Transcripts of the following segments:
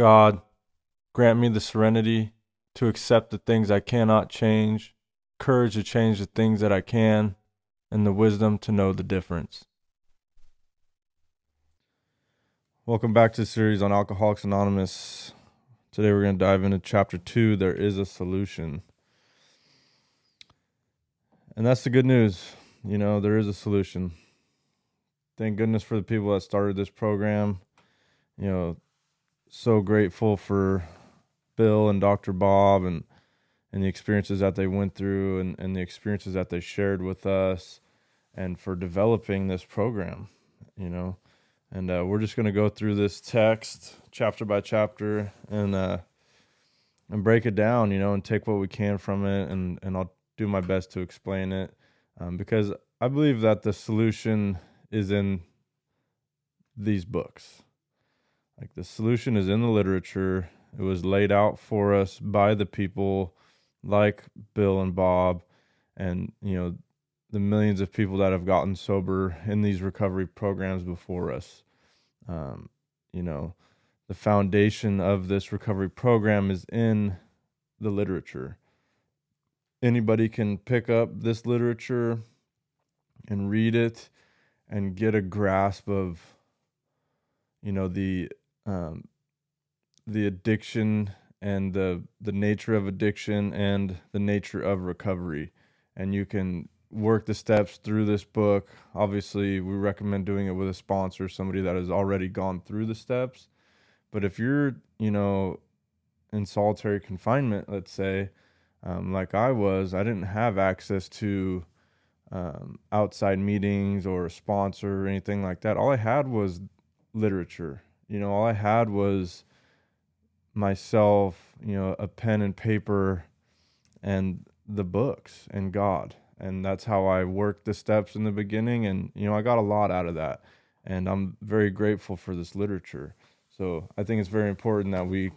God, grant me the serenity to accept the things I cannot change, courage to change the things that I can, and the wisdom to know the difference. Welcome back to the series on Alcoholics Anonymous. Today we're going to dive into chapter two There is a Solution. And that's the good news. You know, there is a solution. Thank goodness for the people that started this program. You know, so grateful for Bill and Dr. Bob and and the experiences that they went through and, and the experiences that they shared with us and for developing this program, you know. And uh, we're just going to go through this text chapter by chapter and uh, and break it down, you know, and take what we can from it. And, and I'll do my best to explain it um, because I believe that the solution is in these books. Like the solution is in the literature. It was laid out for us by the people like Bill and Bob and, you know, the millions of people that have gotten sober in these recovery programs before us. Um, you know, the foundation of this recovery program is in the literature. Anybody can pick up this literature and read it and get a grasp of, you know, the um, the addiction and the the nature of addiction and the nature of recovery. And you can work the steps through this book. Obviously we recommend doing it with a sponsor somebody that has already gone through the steps. But if you're you know in solitary confinement let's say um, like i was i didn't have access to um, outside meetings or a sponsor or anything like that. All i had was literature you know, all I had was myself, you know, a pen and paper and the books and God. And that's how I worked the steps in the beginning. And, you know, I got a lot out of that. And I'm very grateful for this literature. So I think it's very important that we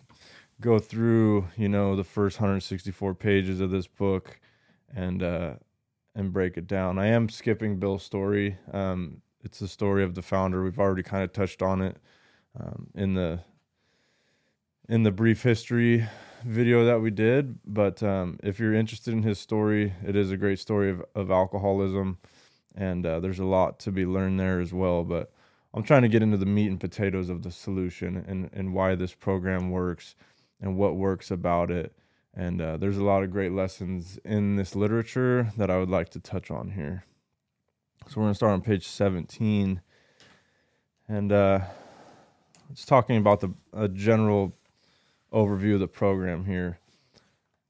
go through, you know, the first 164 pages of this book and, uh, and break it down. I am skipping Bill's story. Um, it's the story of the founder. We've already kind of touched on it um, in the in the brief history video that we did. But um, if you're interested in his story, it is a great story of, of alcoholism, and uh, there's a lot to be learned there as well. But I'm trying to get into the meat and potatoes of the solution and, and why this program works and what works about it. And uh, there's a lot of great lessons in this literature that I would like to touch on here. So we're going to start on page 17. And uh, it's talking about the a general overview of the program here.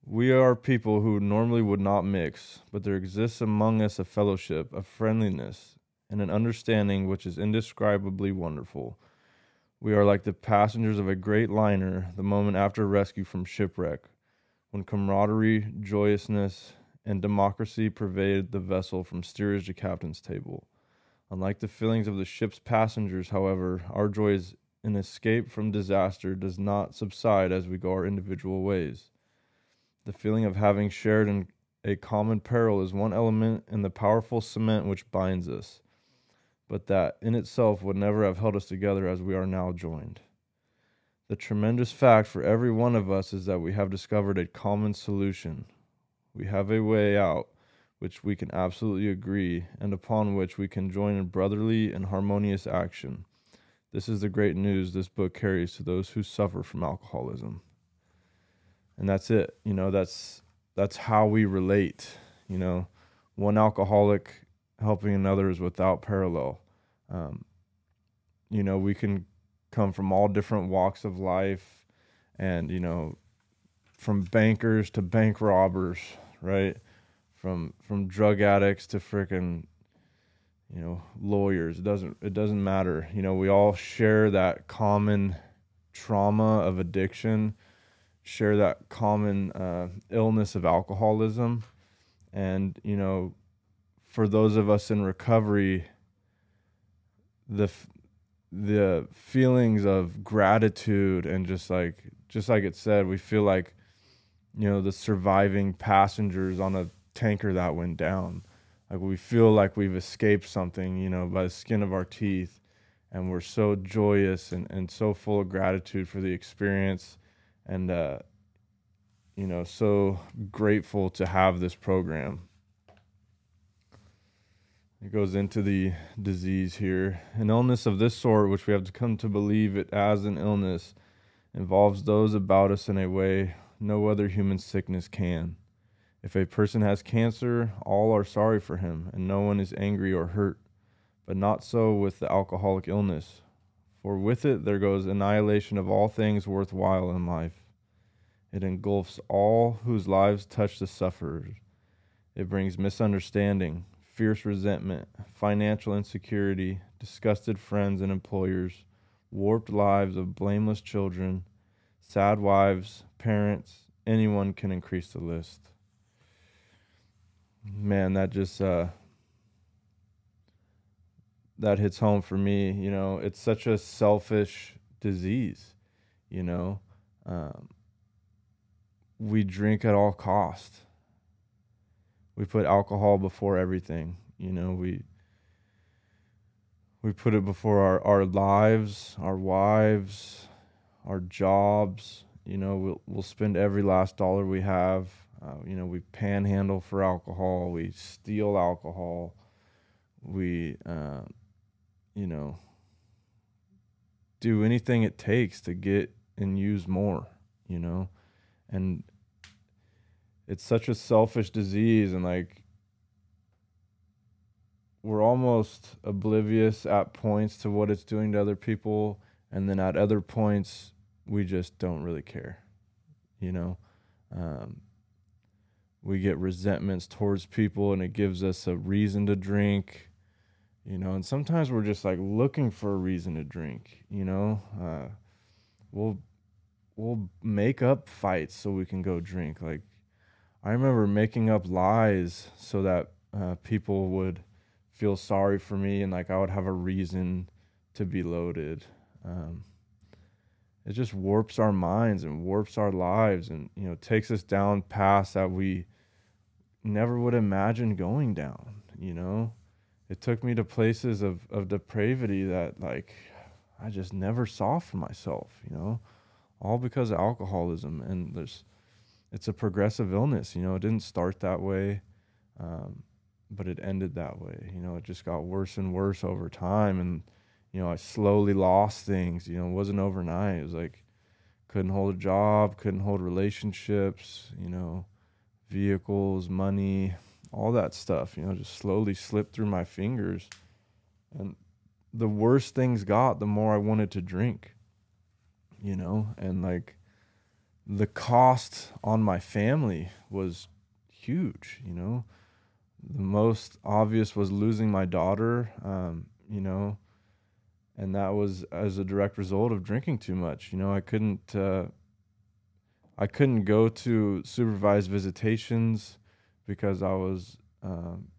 We are people who normally would not mix, but there exists among us a fellowship, a friendliness, and an understanding which is indescribably wonderful. We are like the passengers of a great liner the moment after rescue from shipwreck, when camaraderie, joyousness, and democracy pervaded the vessel from steerage to captain's table. Unlike the feelings of the ship's passengers, however, our joy is an escape from disaster does not subside as we go our individual ways. The feeling of having shared in a common peril is one element in the powerful cement which binds us, but that in itself would never have held us together as we are now joined. The tremendous fact for every one of us is that we have discovered a common solution. We have a way out which we can absolutely agree and upon which we can join in brotherly and harmonious action. This is the great news this book carries to those who suffer from alcoholism. And that's it. You know, that's that's how we relate. You know, one alcoholic helping another is without parallel. Um, you know, we can come from all different walks of life and, you know, from bankers to bank robbers, right? From from drug addicts to freaking you know lawyers it doesn't it doesn't matter. You know we all share that common trauma of addiction share that common uh, illness of alcoholism. And you know for those of us in recovery the the feelings of gratitude and just like just like it said we feel like you know the surviving passengers on a tanker that went down like we feel like we've escaped something, you know, by the skin of our teeth, and we're so joyous and, and so full of gratitude for the experience and uh, you know so grateful to have this program. It goes into the disease here. An illness of this sort which we have to come to believe it as an illness involves those about us in a way no other human sickness can if a person has cancer all are sorry for him and no one is angry or hurt but not so with the alcoholic illness, for with it there goes annihilation of all things worthwhile in life. It engulfs all whose lives touch the sufferers. It brings misunderstanding, fierce resentment, financial insecurity, disgusted friends and employers, warped lives of blameless children, sad wives, parents, anyone can increase the list. Man, that just uh, that hits home for me. You know, it's such a selfish disease. You know, um, we drink at all cost. We put alcohol before everything. You know, we we put it before our, our lives, our wives, our jobs. You know, we'll we'll spend every last dollar we have. Uh, you know, we panhandle for alcohol. We steal alcohol. We uh, you know, do anything it takes to get and use more, you know? And it's such a selfish disease and like we're almost oblivious at points to what it's doing to other people and then at other points we just don't really care you know um, we get resentments towards people and it gives us a reason to drink you know and sometimes we're just like looking for a reason to drink you know? Uh, we'll we'll make up fights so we can go drink. Like i remember making up lies so that uh, people would feel sorry for me and like i would have a reason to be loaded. Um, it just warps our minds and warps our lives and you know takes us down paths that we never would imagine going down you know it took me to places of, of depravity that like I just never saw for myself, you know, all because of alcoholism. And there's, it's a progressive illness, you know, it didn't start that way, um, but it ended that way. You know, it just got worse and worse over time. And, you know, I slowly lost things, you know, it wasn't overnight. It was like, couldn't hold a job, couldn't hold relationships, you know, vehicles, money, all that stuff, you know, just slowly slipped through my fingers. And the worse things got, the more I wanted to drink, you know, and like the cost on my family was huge, you know. The most obvious was losing my daughter, um, you know, and that was as a direct result of drinking too much. You know, I couldn't, uh, I couldn't go to supervised visitations because I was um,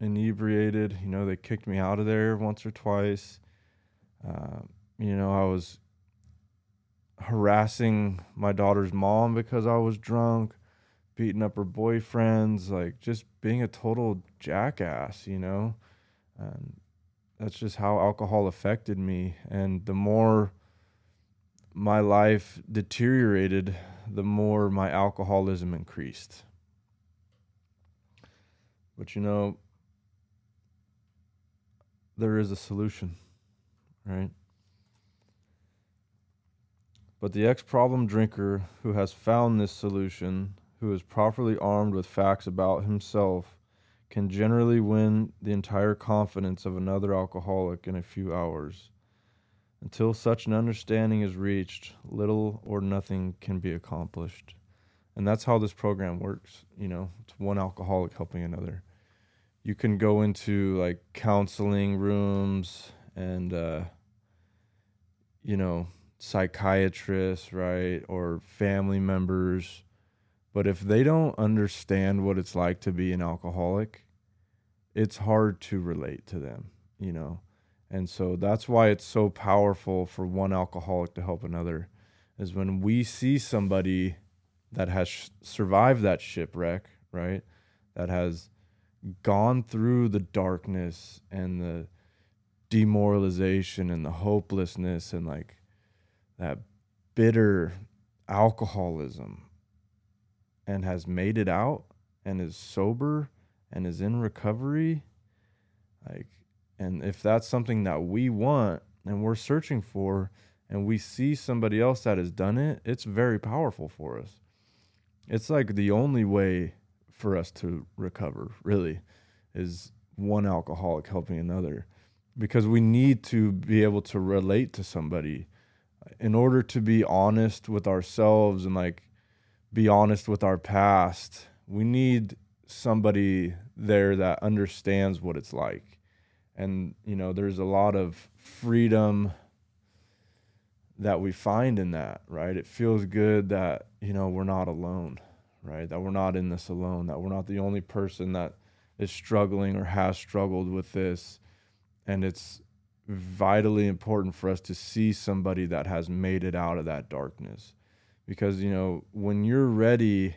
inebriated. You know, they kicked me out of there once or twice. Uh, you know, I was harassing my daughter's mom because I was drunk, beating up her boyfriends, like just being a total jackass, you know? And that's just how alcohol affected me. And the more my life deteriorated, the more my alcoholism increased. But you know, there is a solution, right? But the ex problem drinker who has found this solution, who is properly armed with facts about himself, can generally win the entire confidence of another alcoholic in a few hours. Until such an understanding is reached, little or nothing can be accomplished. And that's how this program works you know it's one alcoholic helping another. You can go into like counseling rooms and uh you know psychiatrists right or family members. But if they don't understand what it's like to be an alcoholic it's hard to relate to them you know and so that's why it's so powerful for one alcoholic to help another is when we see somebody that has survived that shipwreck, right? That has gone through the darkness and the demoralization and the hopelessness and like that bitter alcoholism and has made it out and is sober and is in recovery like and if that's something that we want and we're searching for and we see somebody else that has done it it's very powerful for us. It's like the only way for us to recover really is one alcoholic helping another because we need to be able to relate to somebody. In order to be honest with ourselves and like be honest with our past we need somebody there that understands what it's like and you know there's a lot of freedom that we find in that right? It feels good that you know we're not alone right? That we're not in this alone that we're not the only person that is struggling or has struggled with this. And it's vitally important for us to see somebody that has made it out of that darkness. Because you know when you're ready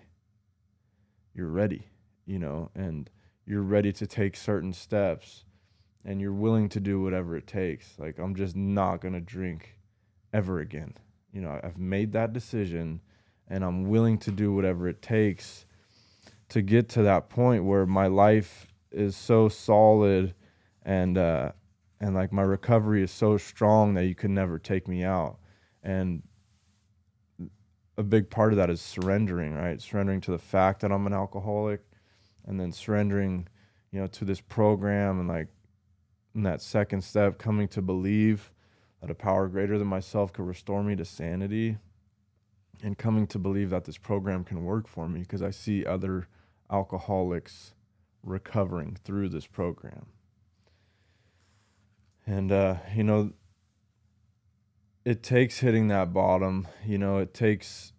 you're ready you know and you're ready to take certain steps and you're willing to do whatever it takes like i'm just not going to drink ever again. You know i've made that decision and i'm willing to do whatever it takes to get to that point where my life is so solid and uh and like my recovery is so strong that you can never take me out. And a big part of that is surrendering right? Surrendering to the fact that i'm an alcoholic and then surrendering you know to this program and like in that second step coming to believe that a power greater than myself could restore me to sanity and coming to believe that this program can work for me because i see other alcoholics recovering through this program and uh, you know, it takes hitting that bottom. You know, it takes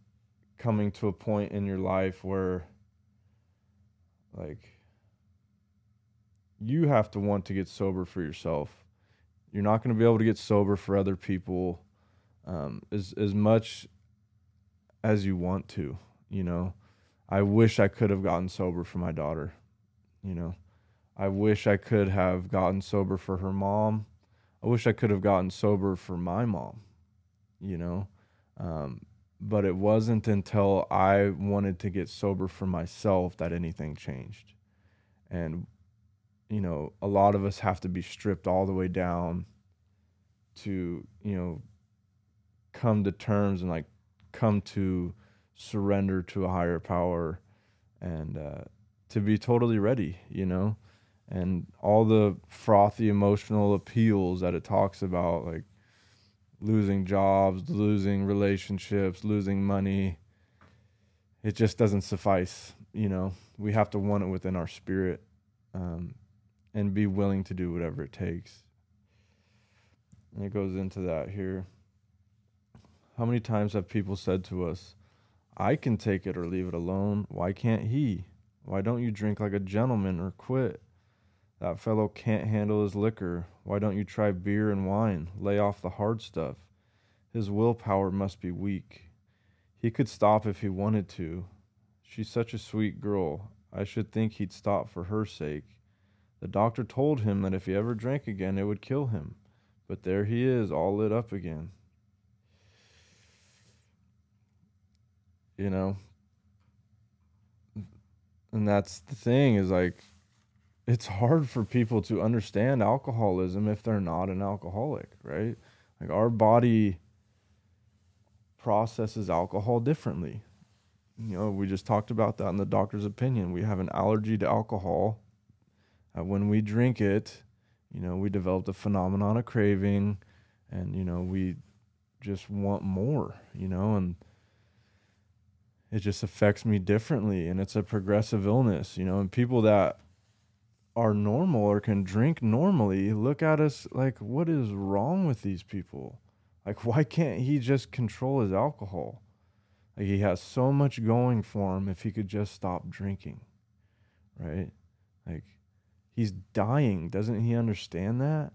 coming to a point in your life where, like, you have to want to get sober for yourself. You're not going to be able to get sober for other people um, as as much as you want to. You know, I wish I could have gotten sober for my daughter. You know, I wish I could have gotten sober for her mom. I wish I could have gotten sober for my mom, you know. Um, but it wasn't until I wanted to get sober for myself that anything changed. And, you know, a lot of us have to be stripped all the way down to, you know, come to terms and like come to surrender to a higher power and uh, to be totally ready, you know and all the frothy emotional appeals that it talks about, like losing jobs, losing relationships, losing money. It just doesn't suffice. You know, we have to want it within our spirit um, and be willing to do whatever it takes. And it goes into that here. How many times have people said to us, I can take it or leave it alone. Why can't he? Why don't you drink like a gentleman or quit? That fellow can't handle his liquor. Why don't you try beer and wine? Lay off the hard stuff. His willpower must be weak. He could stop if he wanted to. She's such a sweet girl. I should think he'd stop for her sake. The doctor told him that if he ever drank again, it would kill him. But there he is, all lit up again. You know? And that's the thing is like, it's hard for people to understand alcoholism if they're not an alcoholic, right? Like our body processes alcohol differently. You know, we just talked about that in the doctor's opinion. We have an allergy to alcohol. Uh, when we drink it, you know, we develop a phenomenon of craving and, you know, we just want more, you know, and it just affects me differently. And it's a progressive illness, you know, and people that are normal or can drink normally look at us like, what is wrong with these people? Like, why can't he just control his alcohol? Like, he has so much going for him if he could just stop drinking, right? Like, he's dying. Doesn't he understand that?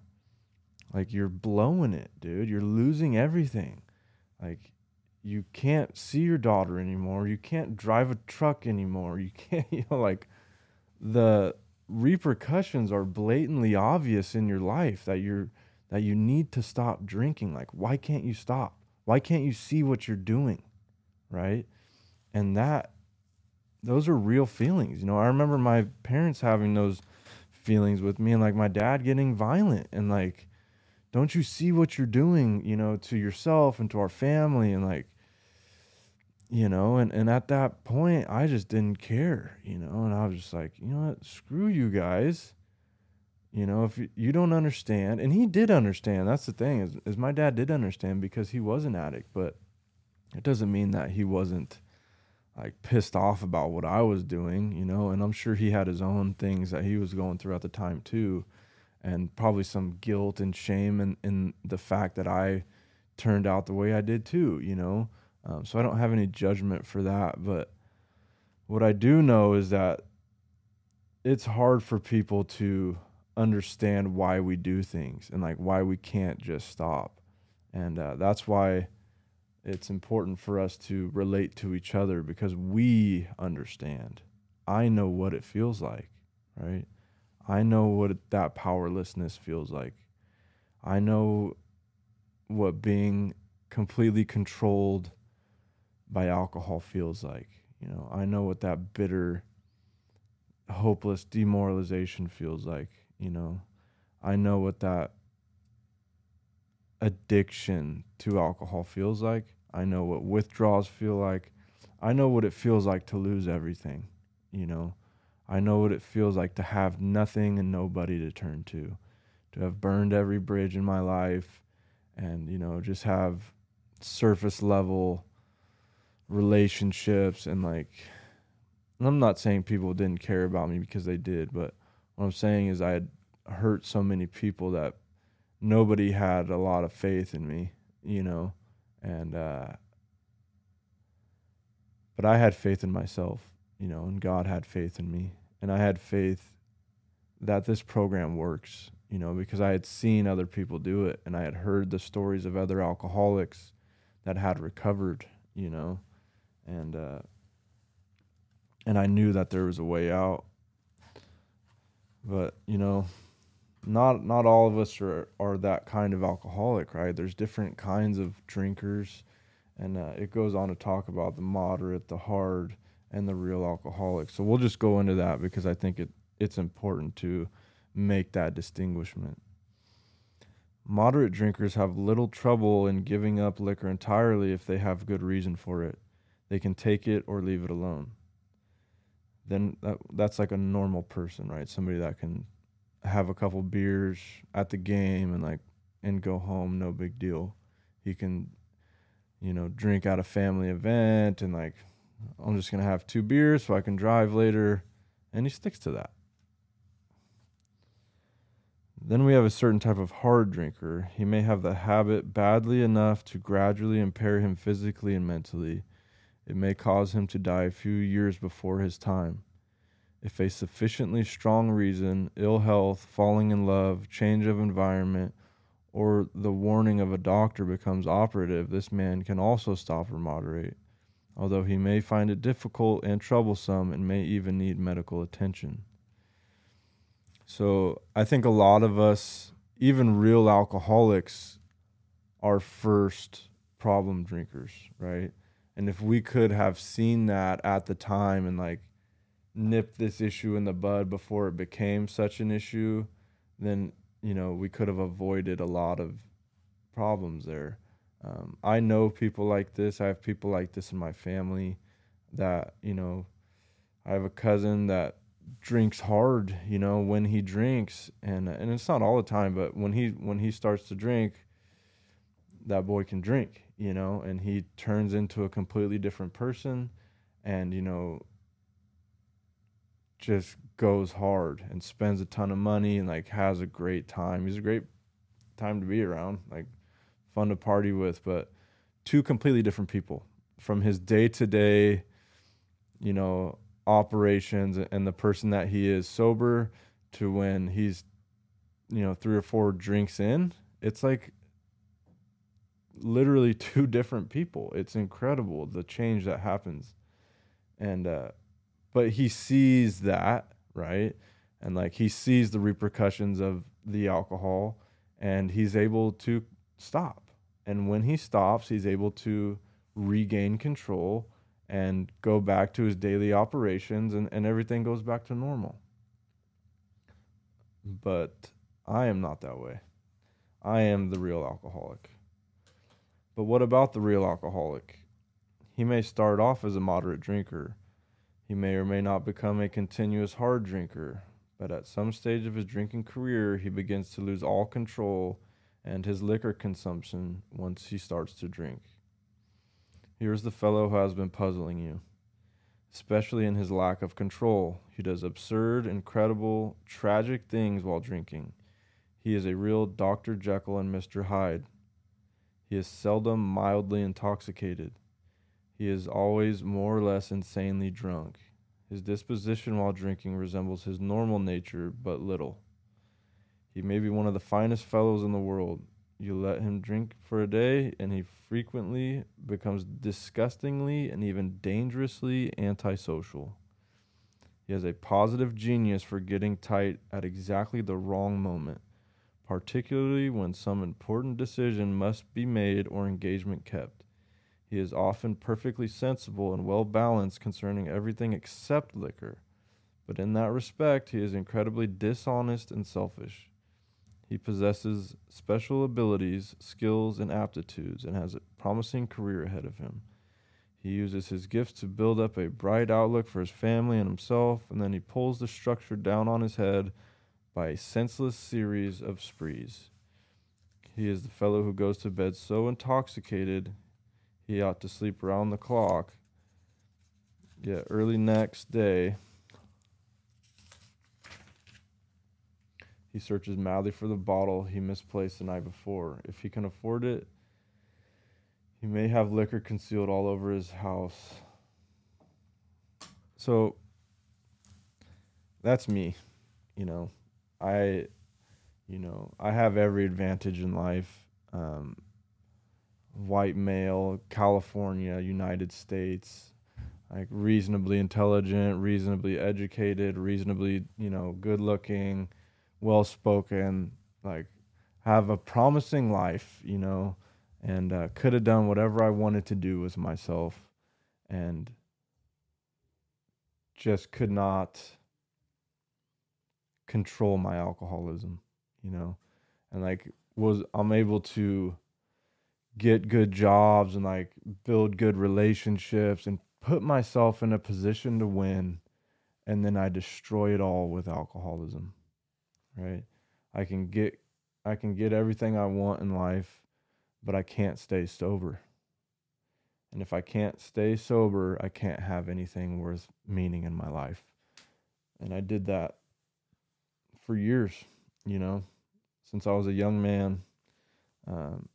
Like, you're blowing it, dude. You're losing everything. Like, you can't see your daughter anymore. You can't drive a truck anymore. You can't, you know, like, the repercussions are blatantly obvious in your life that you're that you need to stop drinking. Like, why can't you stop? Why can't you see what you're doing? Right. And that, those are real feelings. You know, I remember my parents having those feelings with me and like my dad getting violent and like, don't you see what you're doing, you know, to yourself and to our family? And like, you know, and, and at that point, I just didn't care, you know, and I was just like, you know what, screw you guys. You know, if you, don't understand, and he did understand. That's the thing is, is my dad did understand because he was an addict, but it doesn't mean that he wasn't like pissed off about what I was doing, you know. And I'm sure he had his own things that he was going through at the time too, and probably some guilt and shame in in the fact that I turned out the way I did too, you know. Um, so I don't have any judgment for that, but what I do know is that it's hard for people to understand why we do things and like why we can't just stop. And uh, that's why it's important for us to relate to each other because we understand. I know what it feels like, right? I know what that powerlessness feels like. I know what being completely controlled by alcohol feels like. You know, I know what that bitter, hopeless demoralization feels like you know i know what that addiction to alcohol feels like. I know what withdrawals feel like. I know what it feels like to lose everything you know? I know what it feels like to have nothing and nobody to turn to to have burned every bridge in my life and you know just have surface level relationships and like I'm not saying people didn't care about me because they did, but what I'm saying is I had hurt so many people that nobody had a lot of faith in me, you know, and uh, but I had faith in myself, you know, and God had faith in me, and I had faith that this program works, you know, because I had seen other people do it, and I had heard the stories of other alcoholics that had recovered, you know, and uh, and I knew that there was a way out. But you know not not all of us are are that kind of alcoholic right? There's different kinds of drinkers and uh, it goes on to talk about the moderate the hard and the real alcoholic. So we'll just go into that because i think it it's important to make that distinguishment. Moderate drinkers have little trouble in giving up liquor entirely if they have good reason for it. They can take it or leave it alone. Then that, that's like a normal person, right? Somebody that can have a couple beers at the game and like and go home, no big deal. He can, you know, drink at a family event and like I'm just gonna have two beers so I can drive later, and he sticks to that. Then we have a certain type of hard drinker. He may have the habit badly enough to gradually impair him physically and mentally. It may cause him to die a few years before his time. If a sufficiently strong reason, ill health, falling in love, change of environment, or the warning of a doctor becomes operative, this man can also stop or moderate, although he may find it difficult and troublesome and may even need medical attention. So I think a lot of us, even real alcoholics, are first problem drinkers, right? And if we could have seen that at the time and like nipped this issue in the bud before it became such an issue, then you know we could have avoided a lot of problems there. Um, I know people like this. I have people like this in my family. That you know, I have a cousin that drinks hard. You know, when he drinks, and and it's not all the time, but when he when he starts to drink, that boy can drink you know, and he turns into a completely different person and, you know, just goes hard and spends a ton of money and like has a great time. He's a great time to be around, like fun to party with, but two completely different people from his day to day, you know, operations and the person that he is sober to when he's, you know, three or four drinks in. It's like literally two different people. It's incredible the change that happens. And uh but he sees that, right? And like he sees the repercussions of the alcohol and he's able to stop. And when he stops, he's able to regain control and go back to his daily operations and, and everything goes back to normal. But I am not that way. I am the real alcoholic. But what about the real alcoholic? He may start off as a moderate drinker. He may or may not become a continuous hard drinker, but at some stage of his drinking career, he begins to lose all control and his liquor consumption once he starts to drink. Here's the fellow who has been puzzling you, especially in his lack of control. He does absurd, incredible, tragic things while drinking. He is a real Dr. Jekyll and Mr. Hyde. He is seldom mildly intoxicated. He is always more or less insanely drunk. His disposition while drinking resembles his normal nature but little. He may be one of the finest fellows in the world. You let him drink for a day, and he frequently becomes disgustingly and even dangerously antisocial. He has a positive genius for getting tight at exactly the wrong moment, particularly when some important decision must be made or engagement kept. He is often perfectly sensible and well balanced concerning everything except liquor, but in that respect he is incredibly dishonest and selfish. He possesses special abilities, skills, and aptitudes, and has a promising career ahead of him. He uses his gifts to build up a bright outlook for his family and himself, and then he pulls the structure down on his head by a senseless series of sprees. He is the fellow who goes to bed so intoxicated he ought to sleep around the clock. Yet early next day, he searches madly for the bottle he misplaced the night before. If he can afford it, he may have liquor concealed all over his house. So that's me, you know. I, you know, I have every advantage in life. Um, white male, California, United States, like reasonably intelligent, reasonably educated, reasonably, you know, good looking, well spoken, like have a promising life, you know, and uh, could have done whatever I wanted to do with myself and just could not control my alcoholism, you know, and like was I'm able to get good jobs and like build good relationships and put myself in a position to win and then I destroy it all with alcoholism. Right? I can get I can get everything I want in life, but I can't stay sober. And if I can't stay sober, I can't have anything worth meaning in my life. And I did that for years, you know, since I was a young man. Um,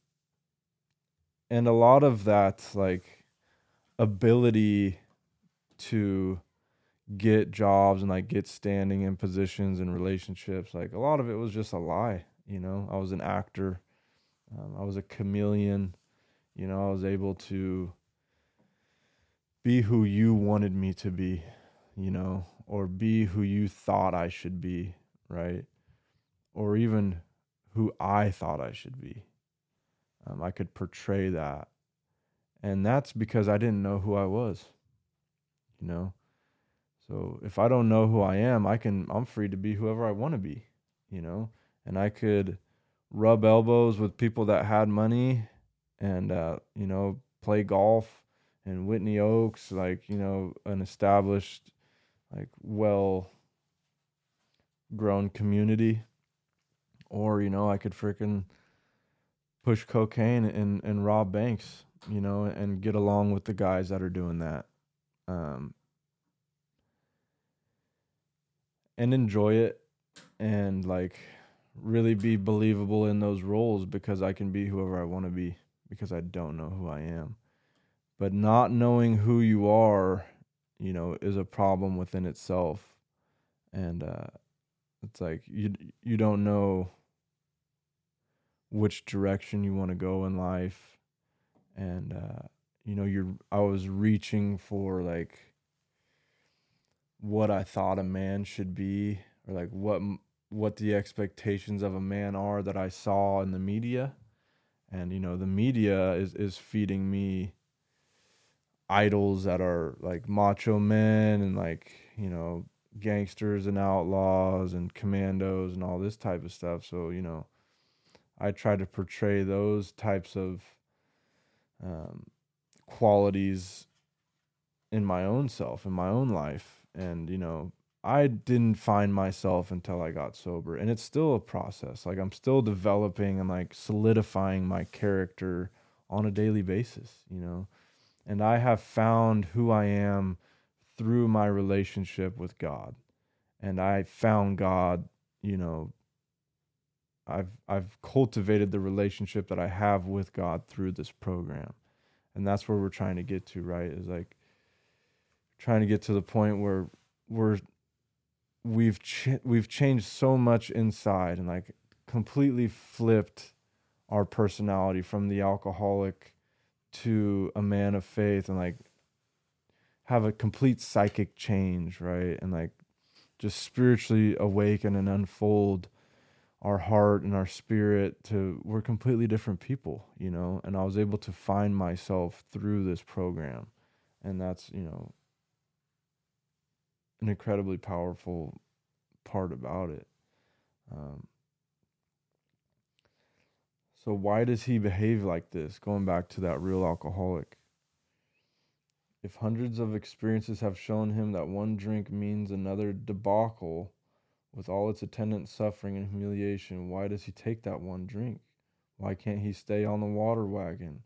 and a lot of that like ability to get jobs and like get standing in positions and relationships like a lot of it was just a lie you know? I was an actor. Um, i was a chameleon. You know i was able to be who you wanted me to be you know? Or be who you thought i should be right? Or even who i thought i should be um, I could portray that. And that's because I didn't know who I was, you know? So if I don't know who I am, I can, I'm free to be whoever I want to be, you know? And I could rub elbows with people that had money and, uh, you know, play golf and Whitney Oaks, like, you know, an established, like, well grown community. Or, you know, I could freaking, push cocaine and, and rob banks, you know, and get along with the guys that are doing that. Um, and enjoy it and like really be believable in those roles because I can be whoever I want to be because I don't know who I am. But not knowing who you are, you know, is a problem within itself. And uh, it's like you you don't know which direction you want to go in life and uh, you know you're i was reaching for like what i thought a man should be or like what what the expectations of a man are that I saw in the media. And you know, the media is is feeding me idols that are like macho men and like, you know, gangsters and outlaws and commandos and all this type of stuff. So, you know, I try to portray those types of um, qualities in my own self, in my own life. And, you know, I didn't find myself until I got sober. And it's still a process. Like I'm still developing and like solidifying my character on a daily basis, you know. And I have found who I am through my relationship with God. And I found God, you know, I've I've cultivated the relationship that I have with God through this program. And that's where we're trying to get to, right? Is like trying to get to the point where we're we've ch- we've changed so much inside and like completely flipped our personality from the alcoholic to a man of faith and like have a complete psychic change right and like just spiritually awaken and unfold our heart and our spirit to we're completely different people you know and i was able to find myself through this program and that's you know an incredibly powerful part about it. Um, so why does he behave like this? Going back to that real alcoholic. If hundreds of experiences have shown him that one drink means another debacle with all its attendant suffering and humiliation, why does he take that one drink? Why can't he stay on the water wagon?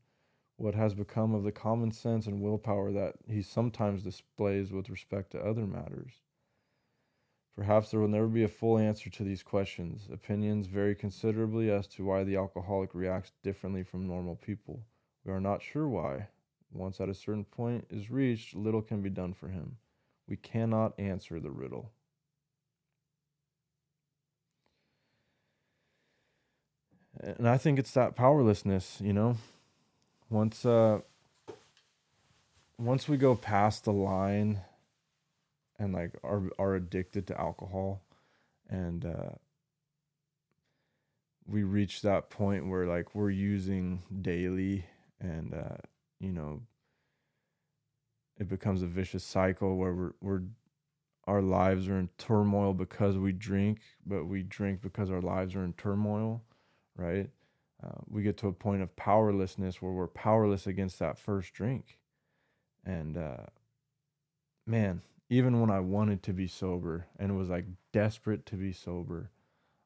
What has become of the common sense and willpower that he sometimes displays with respect to other matters? Perhaps there will never be a full answer to these questions. Opinions vary considerably as to why the alcoholic reacts differently from normal people. We are not sure why. Once at a certain point is reached, little can be done for him. We cannot answer the riddle. And I think it's that powerlessness, you know. Once uh once we go past the line and like are are addicted to alcohol and uh we reach that point where like we're using daily and uh you know it becomes a vicious cycle where we're we're our lives are in turmoil because we drink but we drink because our lives are in turmoil right? Uh, we get to a point of powerlessness where we're powerless against that first drink. And uh man even when I wanted to be sober and was like desperate to be sober,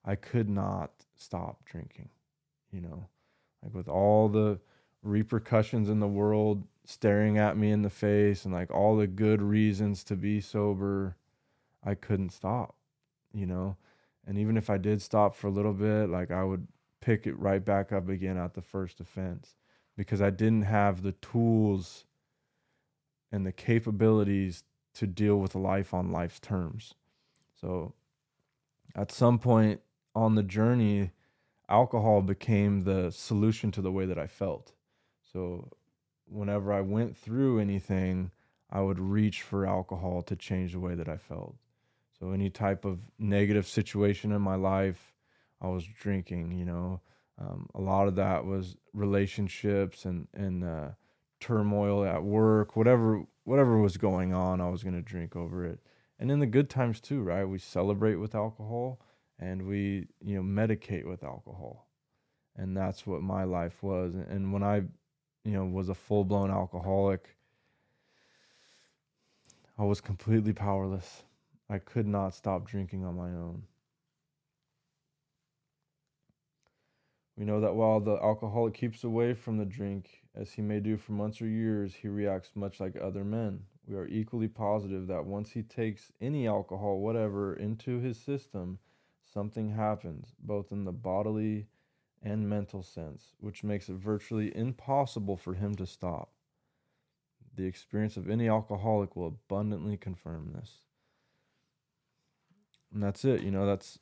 I could not stop drinking, you know, like with all the repercussions in the world staring at me in the face and like all the good reasons to be sober, I couldn't stop, you know. And even if I did stop for a little bit, like I would pick it right back up again at the first offense because I didn't have the tools and the capabilities to deal with life on life's terms. So at some point on the journey, alcohol became the solution to the way that I felt. So whenever I went through anything, I would reach for alcohol to change the way that I felt. So any type of negative situation in my life, I was drinking. You know, um, a lot of that was relationships and and uh, turmoil at work, whatever whatever was going on, I was going to drink over it. And in the good times too, right? We celebrate with alcohol and we, you know, medicate with alcohol. And that's what my life was. And when I, you know, was a full-blown alcoholic, I was completely powerless. I could not stop drinking on my own. We know that while the alcoholic keeps away from the drink, as he may do for months or years, he reacts much like other men. We are equally positive that once he takes any alcohol, whatever, into his system, something happens, both in the bodily and mental sense, which makes it virtually impossible for him to stop. The experience of any alcoholic will abundantly confirm this. And that's it. You know, that's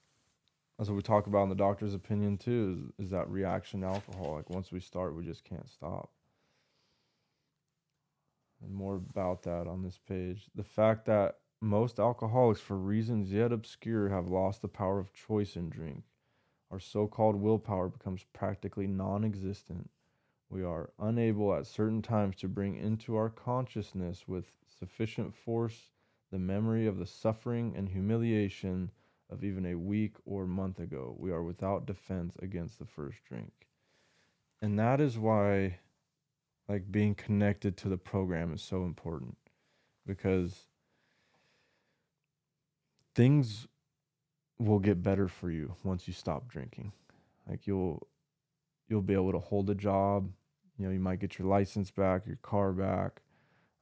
that's what we talk about in the doctor's opinion too, is, is that reaction alcohol. Like once we start, we just can't stop and more about that on this page. The fact that most alcoholics, for reasons yet obscure, have lost the power of choice in drink. Our so called willpower becomes practically non existent. We are unable at certain times to bring into our consciousness with sufficient force the memory of the suffering and humiliation of even a week or month ago. We are without defense against the first drink. And that is why like being connected to the program is so important because things will get better for you once you stop drinking. Like you'll you'll be able to hold a job. You know, you might get your license back, your car back.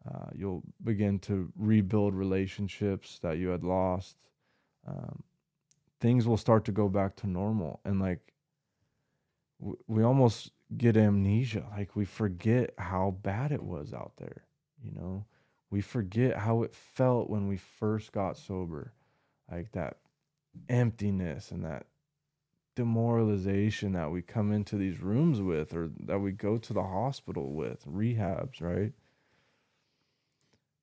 Uh, you'll begin to rebuild relationships that you had lost. Um, things will start to go back to normal, and like we almost get amnesia. Like we forget how bad it was out there. You know, we forget how it felt when we first got sober like that emptiness and that demoralization that we come into these rooms with or that we go to the hospital with, rehabs, right?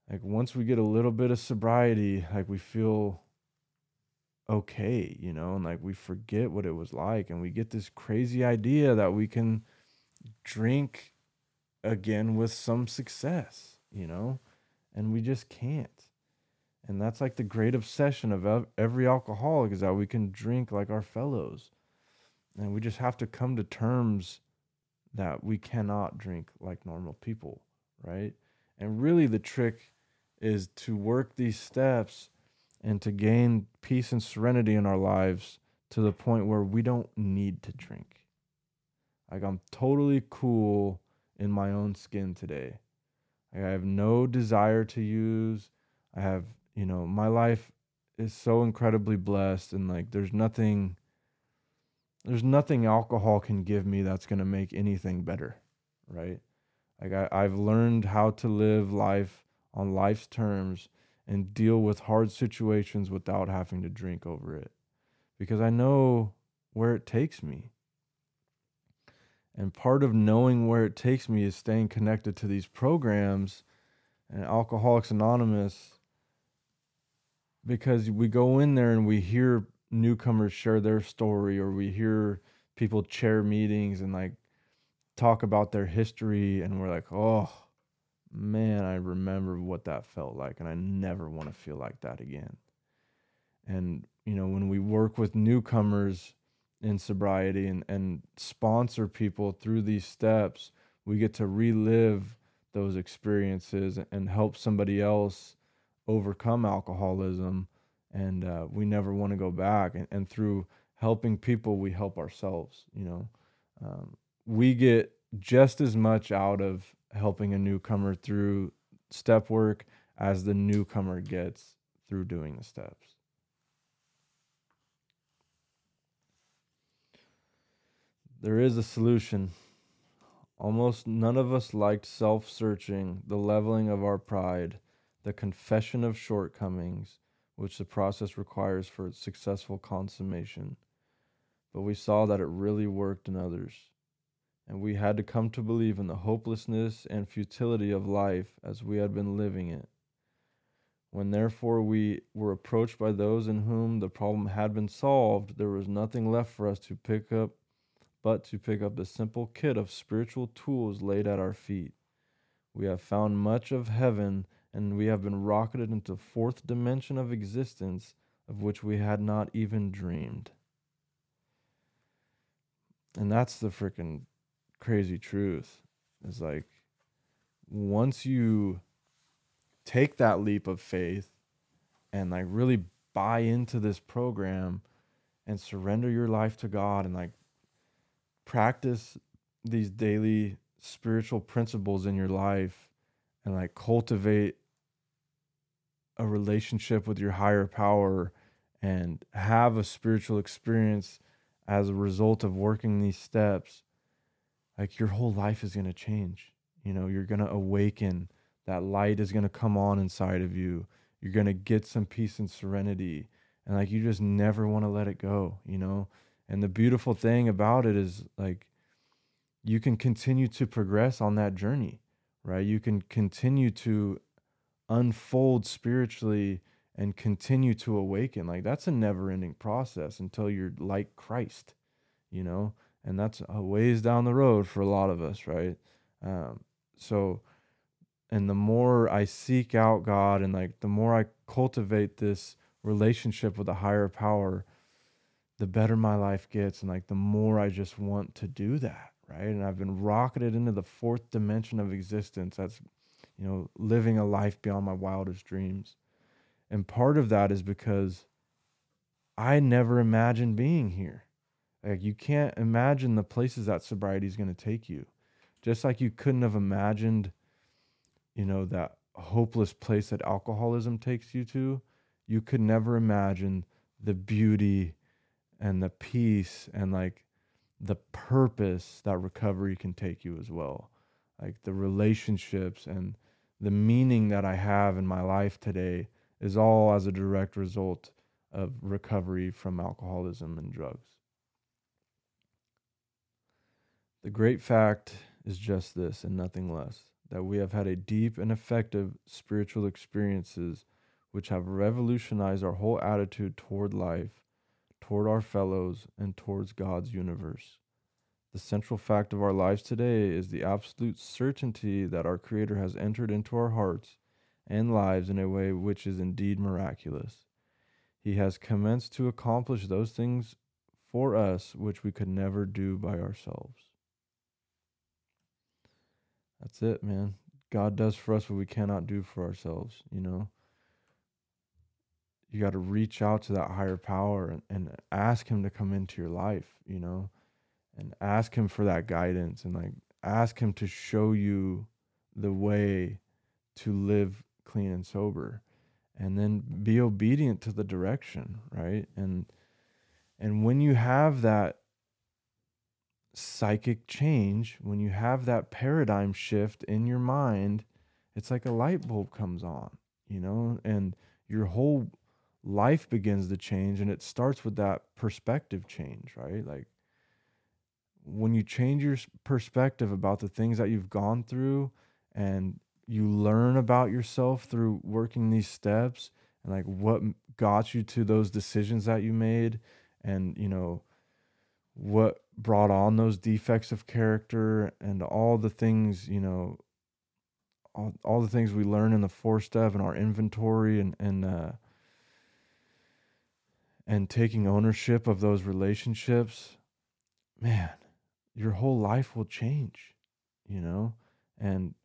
Like once we get a little bit of sobriety, like we feel okay, you know, and like we forget what it was like and we get this crazy idea that we can drink again with some success, you know, and we just can't. And that's like the great obsession of every alcoholic is that we can drink like our fellows. And we just have to come to terms that we cannot drink like normal people, right? And really the trick is to work these steps and to gain peace and serenity in our lives to the point where we don't need to drink. Like I'm totally cool in my own skin today. Like I have no desire to use. I have you know, my life is so incredibly blessed and like there's nothing there's nothing alcohol can give me that's going to make anything better, right? Like I, I've learned how to live life on life's terms and deal with hard situations without having to drink over it because I know where it takes me. And part of knowing where it takes me is staying connected to these programs and Alcoholics Anonymous because we go in there and we hear newcomers share their story or we hear people chair meetings and like talk about their history and we're like, "Oh, man, I remember what that felt like and I never want to feel like that again." And you know, when we work with newcomers in sobriety and and sponsor people through these steps, we get to relive those experiences and help somebody else overcome alcoholism and uh, we never want to go back and, and, through helping people we help ourselves you know um, we get just as much out of helping a newcomer through step work as the newcomer gets through doing the steps. There is a solution. Almost none of us liked self-searching the leveling of our pride the confession of shortcomings, which the process requires for its successful consummation. But we saw that it really worked in others, and we had to come to believe in the hopelessness and futility of life as we had been living it. When therefore we were approached by those in whom the problem had been solved, there was nothing left for us to pick up but to pick up the simple kit of spiritual tools laid at our feet. We have found much of heaven and we have been rocketed into fourth dimension of existence of which we had not even dreamed. And that's the freaking crazy truth. Is like once you take that leap of faith and like really buy into this program and surrender your life to God and like practice these daily spiritual principles in your life and like cultivate a relationship with your higher power and have a spiritual experience as a result of working these steps, like your whole life is going to change. You know, you're going to awaken. That light is going to come on inside of you. You're going to get some peace and serenity. And like you just never want to let it go, you know? And the beautiful thing about it is like you can continue to progress on that journey, right? You can continue to unfold spiritually and continue to awaken. Like that's a never ending process until you're like Christ, you know, and that's a ways down the road for a lot of us, right? Um, so, and the more I seek out God and like the more I cultivate this relationship with a higher power, the better my life gets. And like the more I just want to do that, right? And I've been rocketed into the fourth dimension of existence. That's, you know, living a life beyond my wildest dreams. And part of that is because I never imagined being here. Like you can't imagine the places that sobriety is going to take you. Just like you couldn't have imagined, you know, that hopeless place that alcoholism takes you to, you could never imagine the beauty and the peace and like the purpose that recovery can take you as well. Like the relationships and the meaning that I have in my life today is all as a direct result of recovery from alcoholism and drugs. The great fact is just this and nothing less that we have had a deep and effective spiritual experiences which have revolutionized our whole attitude toward life, toward our fellows, and towards God's universe. The central fact of our lives today is the absolute certainty that our Creator has entered into our hearts and lives in a way which is indeed miraculous. He has commenced to accomplish those things for us which we could never do by ourselves. That's it, man. God does for us what we cannot do for ourselves, you know. You got to reach out to that higher power and, and ask Him to come into your life, you know, and ask Him for that guidance and like ask Him to show you the way to live clean and sober and then be obedient to the direction right and and when you have that psychic change when you have that paradigm shift in your mind it's like a light bulb comes on you know and your whole life begins to change and it starts with that perspective change right? Like when you change your perspective about the things that you've gone through and you learn about yourself through working these steps and like what got you to those decisions that you made and you know what brought on those defects of character and all the things you know all, all the things we learn in the four step and our inventory and and uh and taking ownership of those relationships man your whole life will change you know? And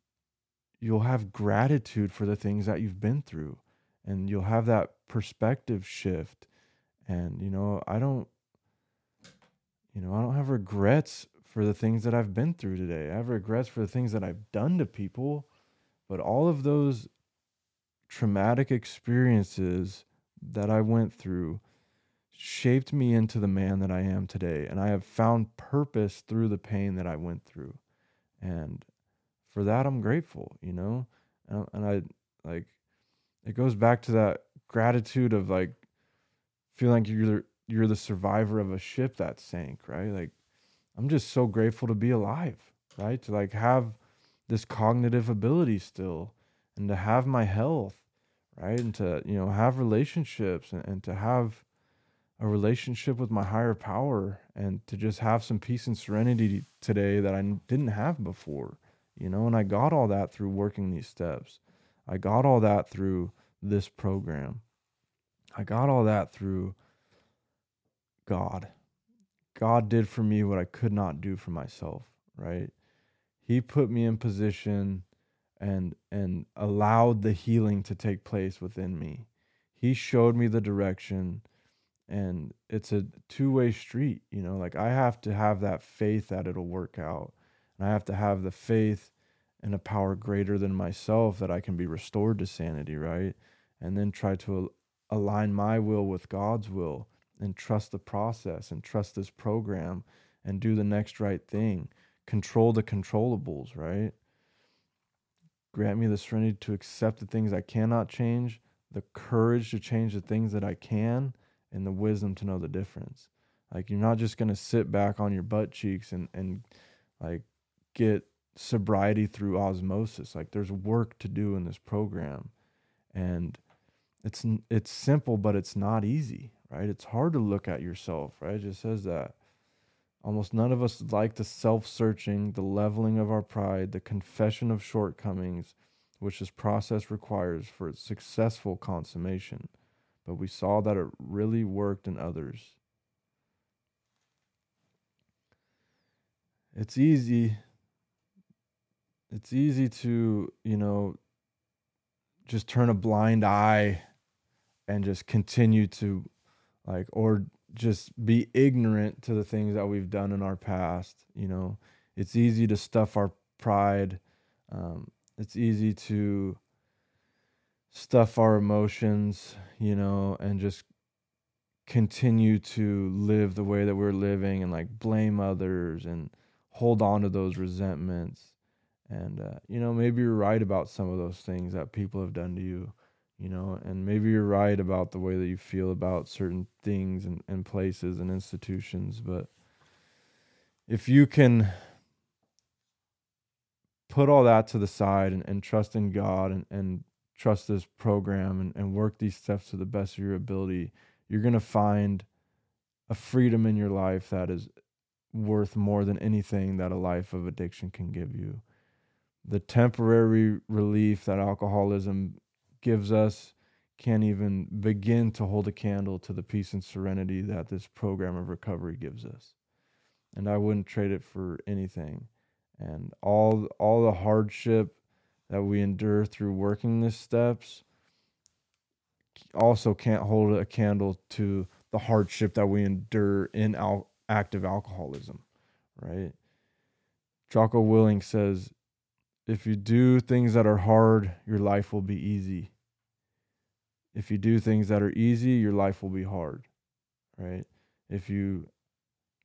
you'll have gratitude for the things that you've been through and you'll have that perspective shift. And you know i don't you know i don't have regrets for the things that i've been through today i have regrets for the things that i've done to people but all of those traumatic experiences that i went through shaped me into the man that i am today and i have found purpose through the pain that i went through and for that I'm grateful, you know? And, and I like it goes back to that gratitude of like feeling like you're you're the survivor of a ship that sank, right? Like I'm just so grateful to be alive, right? To like have this cognitive ability still and to have my health, right? And to, you know, have relationships and, and to have a relationship with my higher power and to just have some peace and serenity today that I didn't have before you know, and I got all that through working these steps. I got all that through this program. I got all that through God. God did for me what I could not do for myself, right? He put me in position and and allowed the healing to take place within me. He showed me the direction and it's a two-way street, you know, like I have to have that faith that it'll work out. And I have to have the faith and a power greater than myself that I can be restored to sanity, right? And then try to align my will with God's will and trust the process and trust this program and do the next right thing. Control the controllables, right? Grant me the serenity to accept the things I cannot change, the courage to change the things that I can, and the wisdom to know the difference. Like you're not just gonna sit back on your butt cheeks and and like get sobriety through osmosis. Like there's work to do in this program. And it's it's simple, but it's not easy, right? It's hard to look at yourself, right? It just says that. Almost none of us like the self searching, the leveling of our pride, the confession of shortcomings, which this process requires for its successful consummation. But we saw that it really worked in others. It's easy. It's easy to, you know, just turn a blind eye and just continue to like or just be ignorant to the things that we've done in our past you know? It's easy to stuff our pride um, it's easy to stuff our emotions you know and just continue to live the way that we're living and like blame others and hold on to those resentments. And uh, you know maybe you're right about some of those things that people have done to you you know and maybe you're right about the way that you feel about certain things and, and places and institutions but if you can put all that to the side and, and trust in god and, and trust this program and, and work these steps to the best of your ability you're going to find a freedom in your life that is worth more than anything that a life of addiction can give you. The temporary relief that alcoholism gives us can't even begin to hold a candle to the peace and serenity that this program of recovery gives us. And I wouldn't trade it for anything. And all all the hardship that we endure through working these steps also can't hold a candle to the hardship that we endure in al- active alcoholism, right? Jocko Willink says, if you do things that are hard, your life will be easy. If you do things that are easy, your life will be hard, right? If you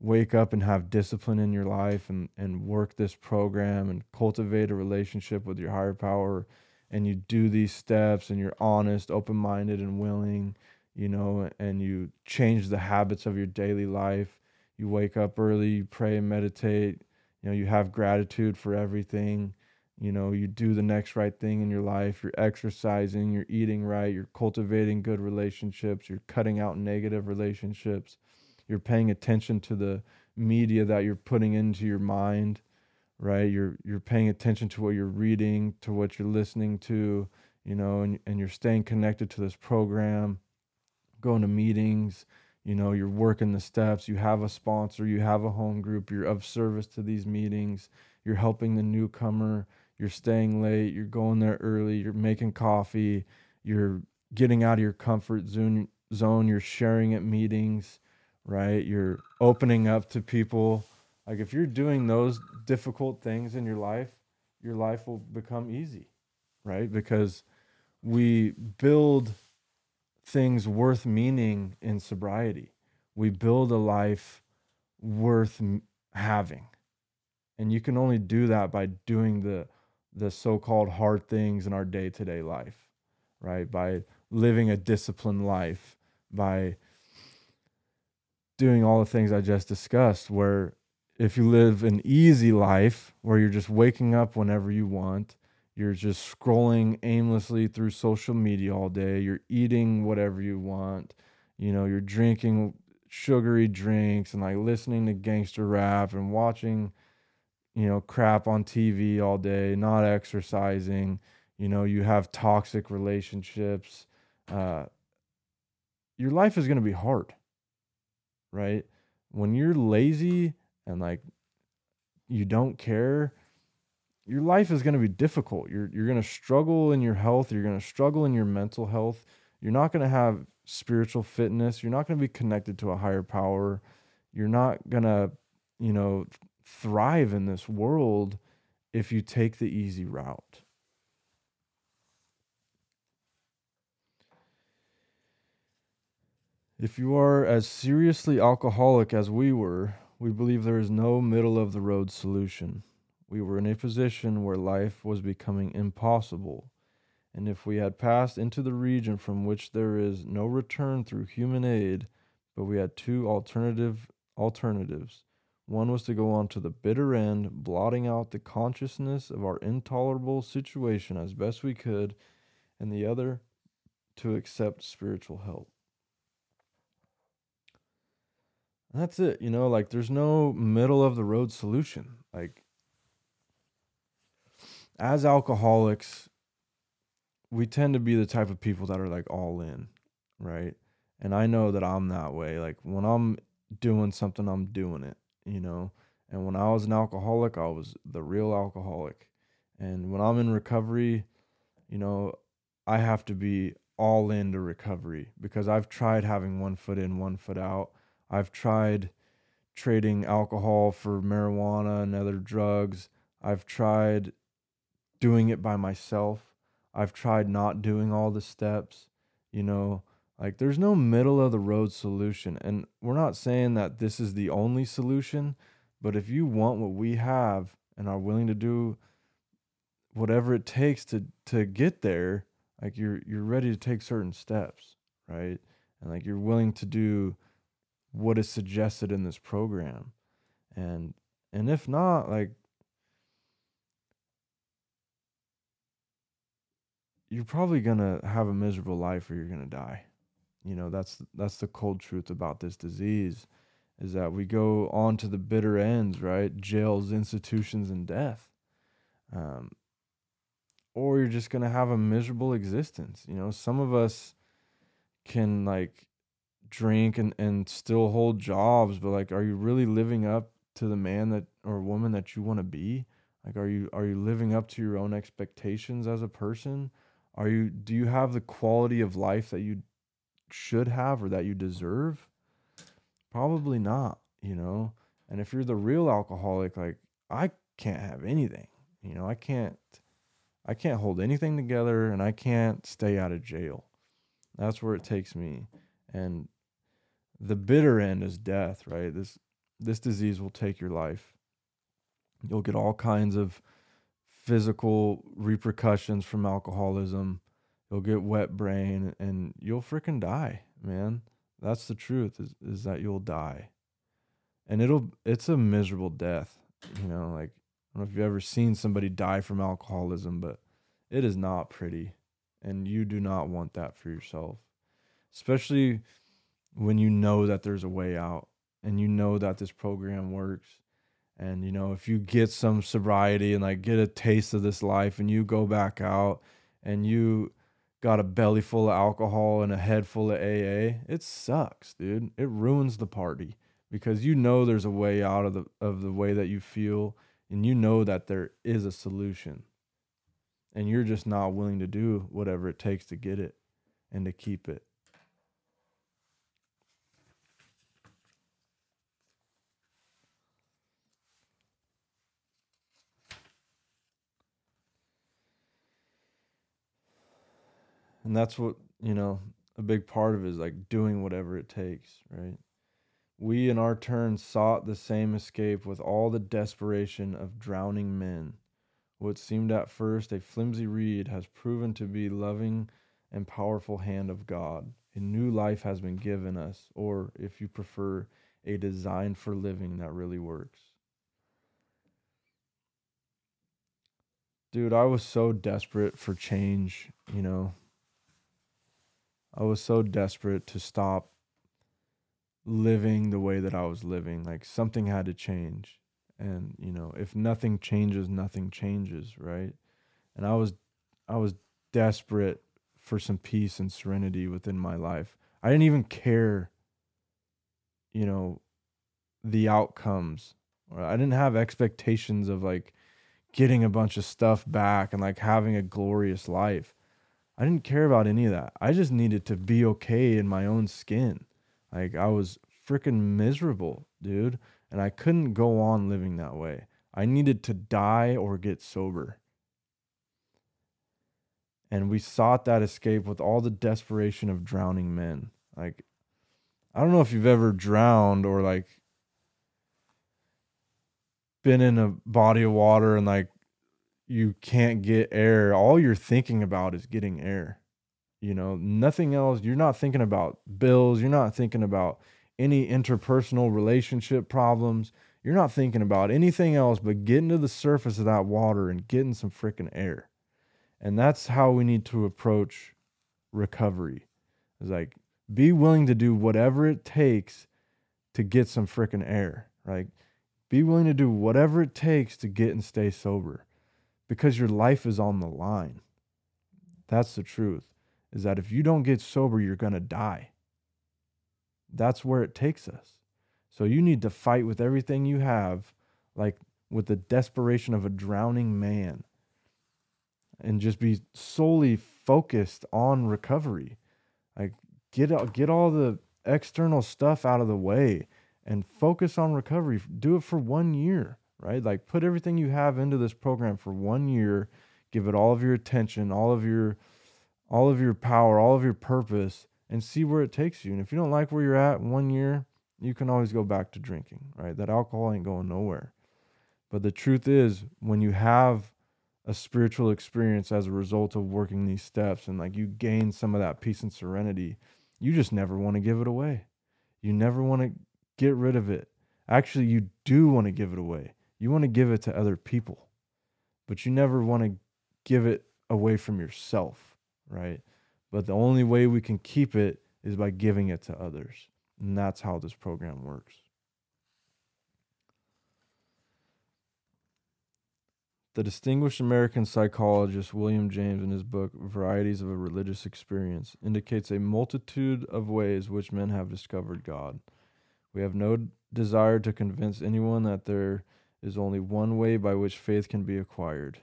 wake up and have discipline in your life and, and work this program and cultivate a relationship with your higher power and you do these steps and you're honest, open minded, and willing, you know, and you change the habits of your daily life. You wake up early, you pray and meditate, you know, you have gratitude for everything you know you do the next right thing in your life you're exercising you're eating right you're cultivating good relationships you're cutting out negative relationships you're paying attention to the media that you're putting into your mind right? You're you're paying attention to what you're reading to what you're listening to you know and, and you're staying connected to this program going to meetings you know you're working the steps you have a sponsor you have a home group you're of service to these meetings you're helping the newcomer you're staying late, you're going there early, you're making coffee, you're getting out of your comfort zone, zone, you're sharing at meetings, right? You're opening up to people. Like if you're doing those difficult things in your life, your life will become easy, right? Because we build things worth meaning in sobriety. We build a life worth having. And you can only do that by doing the the so-called hard things in our day-to-day life right? By living a disciplined life by doing all the things i just discussed where if you live an easy life where you're just waking up whenever you want you're just scrolling aimlessly through social media all day you're eating whatever you want you know you're drinking sugary drinks and like listening to gangster rap and watching you know, crap on TV all day, not exercising, you know, you have toxic relationships, uh, your life is going to be hard, right? When you're lazy and like you don't care, your life is going to be difficult. You're you're going to struggle in your health, you're going to struggle in your mental health. You're not going to have spiritual fitness, you're not going to be connected to a higher power. You're not going to, you know, thrive in this world if you take the easy route. If you are as seriously alcoholic as we were, we believe there is no middle of the road solution. We were in a position where life was becoming impossible, and if we had passed into the region from which there is no return through human aid, but we had two alternative alternatives one was to go on to the bitter end, blotting out the consciousness of our intolerable situation as best we could, and the other to accept spiritual help. that's it, you know, like there's no middle of the road solution. Like as alcoholics, we tend to be the type of people that are like all in, right? And I know that I'm that way. Like when I'm doing something, I'm doing it, you know. And when I was an alcoholic, I was the real alcoholic. And when I'm in recovery, you know, I have to be all into recovery because I've tried having one foot in, one foot out. I've tried trading alcohol for marijuana and other drugs. I've tried doing it by myself. I've tried not doing all the steps, you know, like there's no middle of the road solution. And we're not saying that this is the only solution, but if you want what we have and are willing to do whatever it takes to to get there, like you're you're ready to take certain steps, right? And like you're willing to do what is suggested in this program. And and if not, like you're probably going to have a miserable life or you're going to die. You know, that's that's the cold truth about this disease is that we go on to the bitter ends, right? Jails, institutions, and death. Um, or you're just going to have a miserable existence. You know, some of us can like drink and, and still hold jobs, but like, are you really living up to the man that or woman that you want to be? Like, are you are you living up to your own expectations as a person? Are you do you have the quality of life that you should have or that you deserve? Probably not, you know. And if you're the real alcoholic, like I can't have anything. You know, I can't I can't hold anything together and I can't stay out of jail. That's where it takes me. And the bitter end is death, right? This this disease will take your life. You'll get all kinds of physical repercussions from alcoholism. You'll get wet brain and you'll freaking die, man. That's the truth is, is that you'll die. And it'll it's a miserable death. You know, like I don't know if you've ever seen somebody die from alcoholism, but it is not pretty. And you do not want that for yourself. Especially when you know that there's a way out and you know that this program works and you know, if you get some sobriety and like get a taste of this life and you go back out and you got a belly full of alcohol and a head full of AA, it sucks, dude. It ruins the party because you know there's a way out of the of the way that you feel and you know that there is a solution. And you're just not willing to do whatever it takes to get it and to keep it. And that's what you know a big part of it is like doing whatever it takes right? We in our turn sought the same escape with all the desperation of drowning men. What seemed at first a flimsy reed has proven to be loving and powerful hand of god. A new life has been given us or if you prefer a design for living that really works. Dude i was so desperate for change you know I was so desperate to stop living the way that I was living. Like something had to change. And, you know, if nothing changes, nothing changes, right? And I was I was desperate for some peace and serenity within my life. I didn't even care, you know, the outcomes. I didn't have expectations of like getting a bunch of stuff back and like having a glorious life. I didn't care about any of that. I just needed to be okay in my own skin. Like I was freaking miserable, dude, and I couldn't go on living that way. I needed to die or get sober. And we sought that escape with all the desperation of drowning men. Like I don't know if you've ever drowned or like been in a body of water and like you can't get air, all you're thinking about is getting air. You know, nothing else. You're not thinking about bills. You're not thinking about any interpersonal relationship problems. You're not thinking about anything else but getting to the surface of that water and getting some freaking air. And that's how we need to approach recovery. It's like be willing to do whatever it takes to get some freaking air, right? Be willing to do whatever it takes to get and stay sober because your life is on the line. That's the truth. Is that if you don't get sober, you're going to die. That's where it takes us. So you need to fight with everything you have, like with the desperation of a drowning man, and just be solely focused on recovery. Like get get all the external stuff out of the way and focus on recovery. Do it for one year, right? Like put everything you have into this program for one year. Give it all of your attention, all of your all of your power, all of your purpose, and see where it takes you. And if you don't like where you're at one year, you can always go back to drinking, right? That alcohol ain't going nowhere. But the truth is, when you have a spiritual experience as a result of working these steps and like you gain some of that peace and serenity, you just never want to give it away. You never want to get rid of it. Actually, you do want to give it away. You want to give it to other people, but you never want to give it away from yourself, right? But the only way we can keep it is by giving it to others. And that's how this program works. The distinguished American psychologist William James, in his book Varieties of a Religious Experience, indicates a multitude of ways which men have discovered God. We have no desire to convince anyone that there is only one way by which faith can be acquired.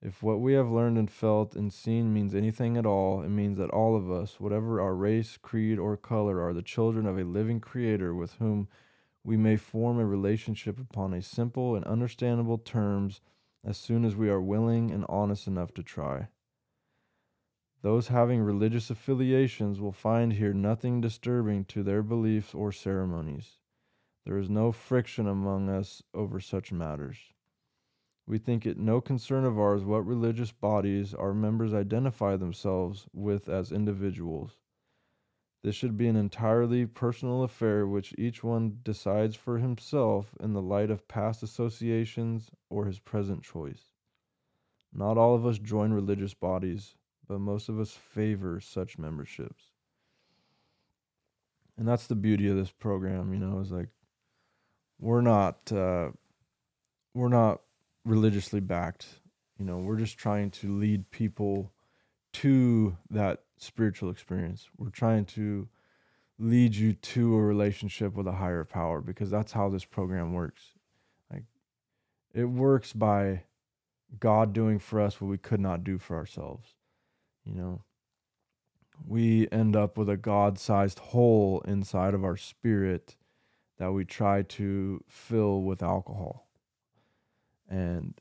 If what we have learned and felt and seen means anything at all, it means that all of us, whatever our race, creed, or color, are the children of a living Creator with whom we may form a relationship upon a simple and understandable terms as soon as we are willing and honest enough to try. Those having religious affiliations will find here nothing disturbing to their beliefs or ceremonies. There is no friction among us over such matters. We think it no concern of ours what religious bodies our members identify themselves with as individuals. This should be an entirely personal affair which each one decides for himself in the light of past associations or his present choice. Not all of us join religious bodies, but most of us favor such memberships. And that's the beauty of this program, you know, is like we're not uh, we're not religiously backed. You know, we're just trying to lead people to that spiritual experience. We're trying to lead you to a relationship with a higher power because that's how this program works. Like it works by God doing for us what we could not do for ourselves. You know, we end up with a God sized hole inside of our spirit that we try to fill with alcohol and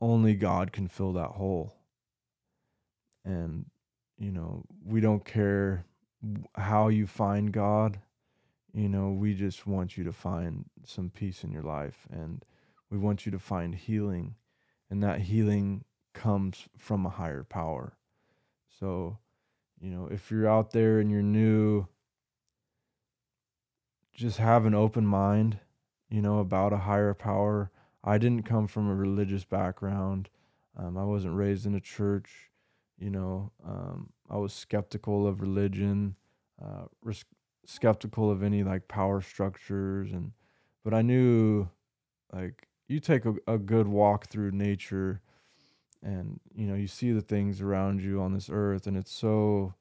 only God can fill that hole. And you know, we don't care how you find God. You know, we just want you to find some peace in your life and we want you to find healing and that healing comes from a higher power. So, you know, if you're out there and you're new, just have an open mind, you know, about a higher power I didn't come from a religious background. Um, I wasn't raised in a church. You know, um, I was skeptical of religion, uh, res- skeptical of any like power structures, and but I knew, like, you take a, a good walk through nature, and you know you see the things around you on this earth, and it's so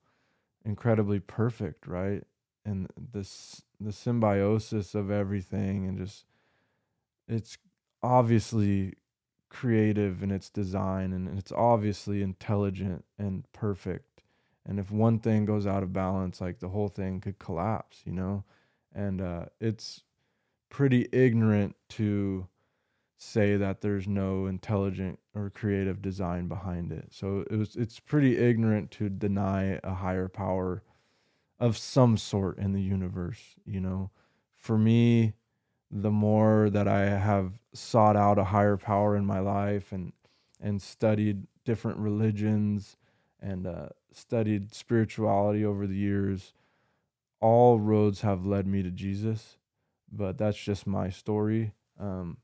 incredibly perfect, right? And this the symbiosis of everything, and just it's obviously creative in its design and it's obviously intelligent and perfect. And if one thing goes out of balance, like the whole thing could collapse, you know? And uh, it's pretty ignorant to say that there's no intelligent or creative design behind it. So it was it's pretty ignorant to deny a higher power of some sort in the universe, you know. For me, the more that I have sought out a higher power in my life and and studied different religions and uh, studied spirituality over the years, all roads have led me to Jesus. But that's just my story. Um,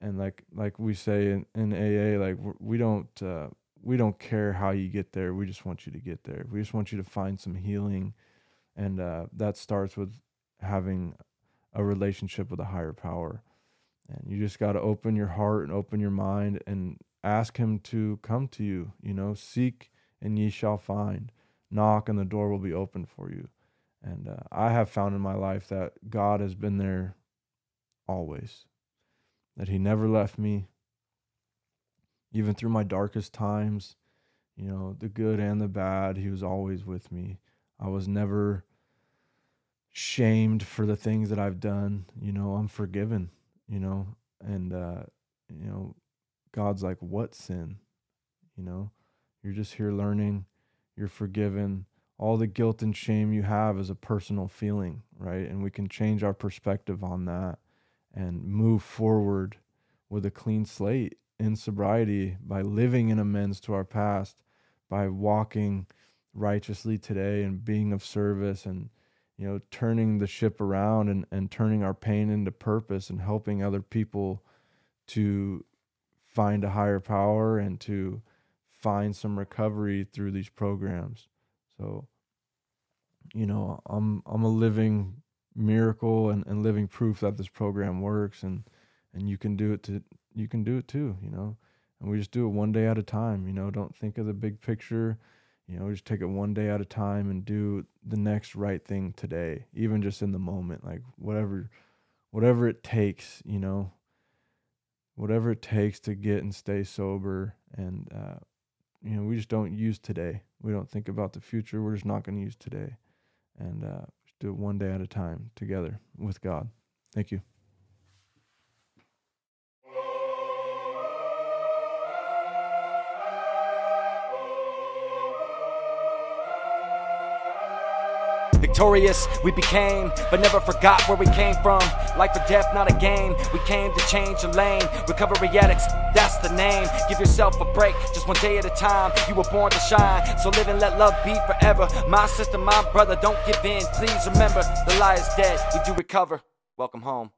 and like like we say in, in AA, like we don't uh, we don't care how you get there. We just want you to get there. We just want you to find some healing, and uh, that starts with having a relationship with a higher power. And you just got to open your heart and open your mind and ask Him to come to you. You know, seek and ye shall find. Knock and the door will be open for you. And uh, I have found in my life that God has been there always, that He never left me, even through my darkest times, you know, the good and the bad. He was always with me. I was never shamed for the things that I've done. You know, I'm forgiven, you know, and, uh, you know, God's like, what sin? You know, you're just here learning, you're forgiven all the guilt and shame you have is a personal feeling, right? And we can change our perspective on that and move forward with a clean slate in sobriety by living in amends to our past, by walking righteously today and being of service and you know turning the ship around and, and turning our pain into purpose and helping other people to find a higher power and to find some recovery through these programs so, you know, I'm I'm a living miracle and, and living proof that this program works and and you can do it to you can do it too, you know. And we just do it one day at a time, you know, don't think of the big picture. You know, just take it one day at a time and do the next right thing today, even just in the moment, like whatever whatever it takes, you know, whatever it takes to get and stay sober and uh, you know, we just don't use today. We don't think about the future. We're just not going to use today. And uh, just do it one day at a time together with God. Thank you. Victorious we became, but never forgot where we came from. Life or death, not a game. We came to change the lane. Recovery addicts, that's the name. Give yourself a break, just one day at a time. You were born to shine, so live and let love be forever. My sister, my brother, don't give in. Please remember, the lie is dead. We do recover. Welcome home.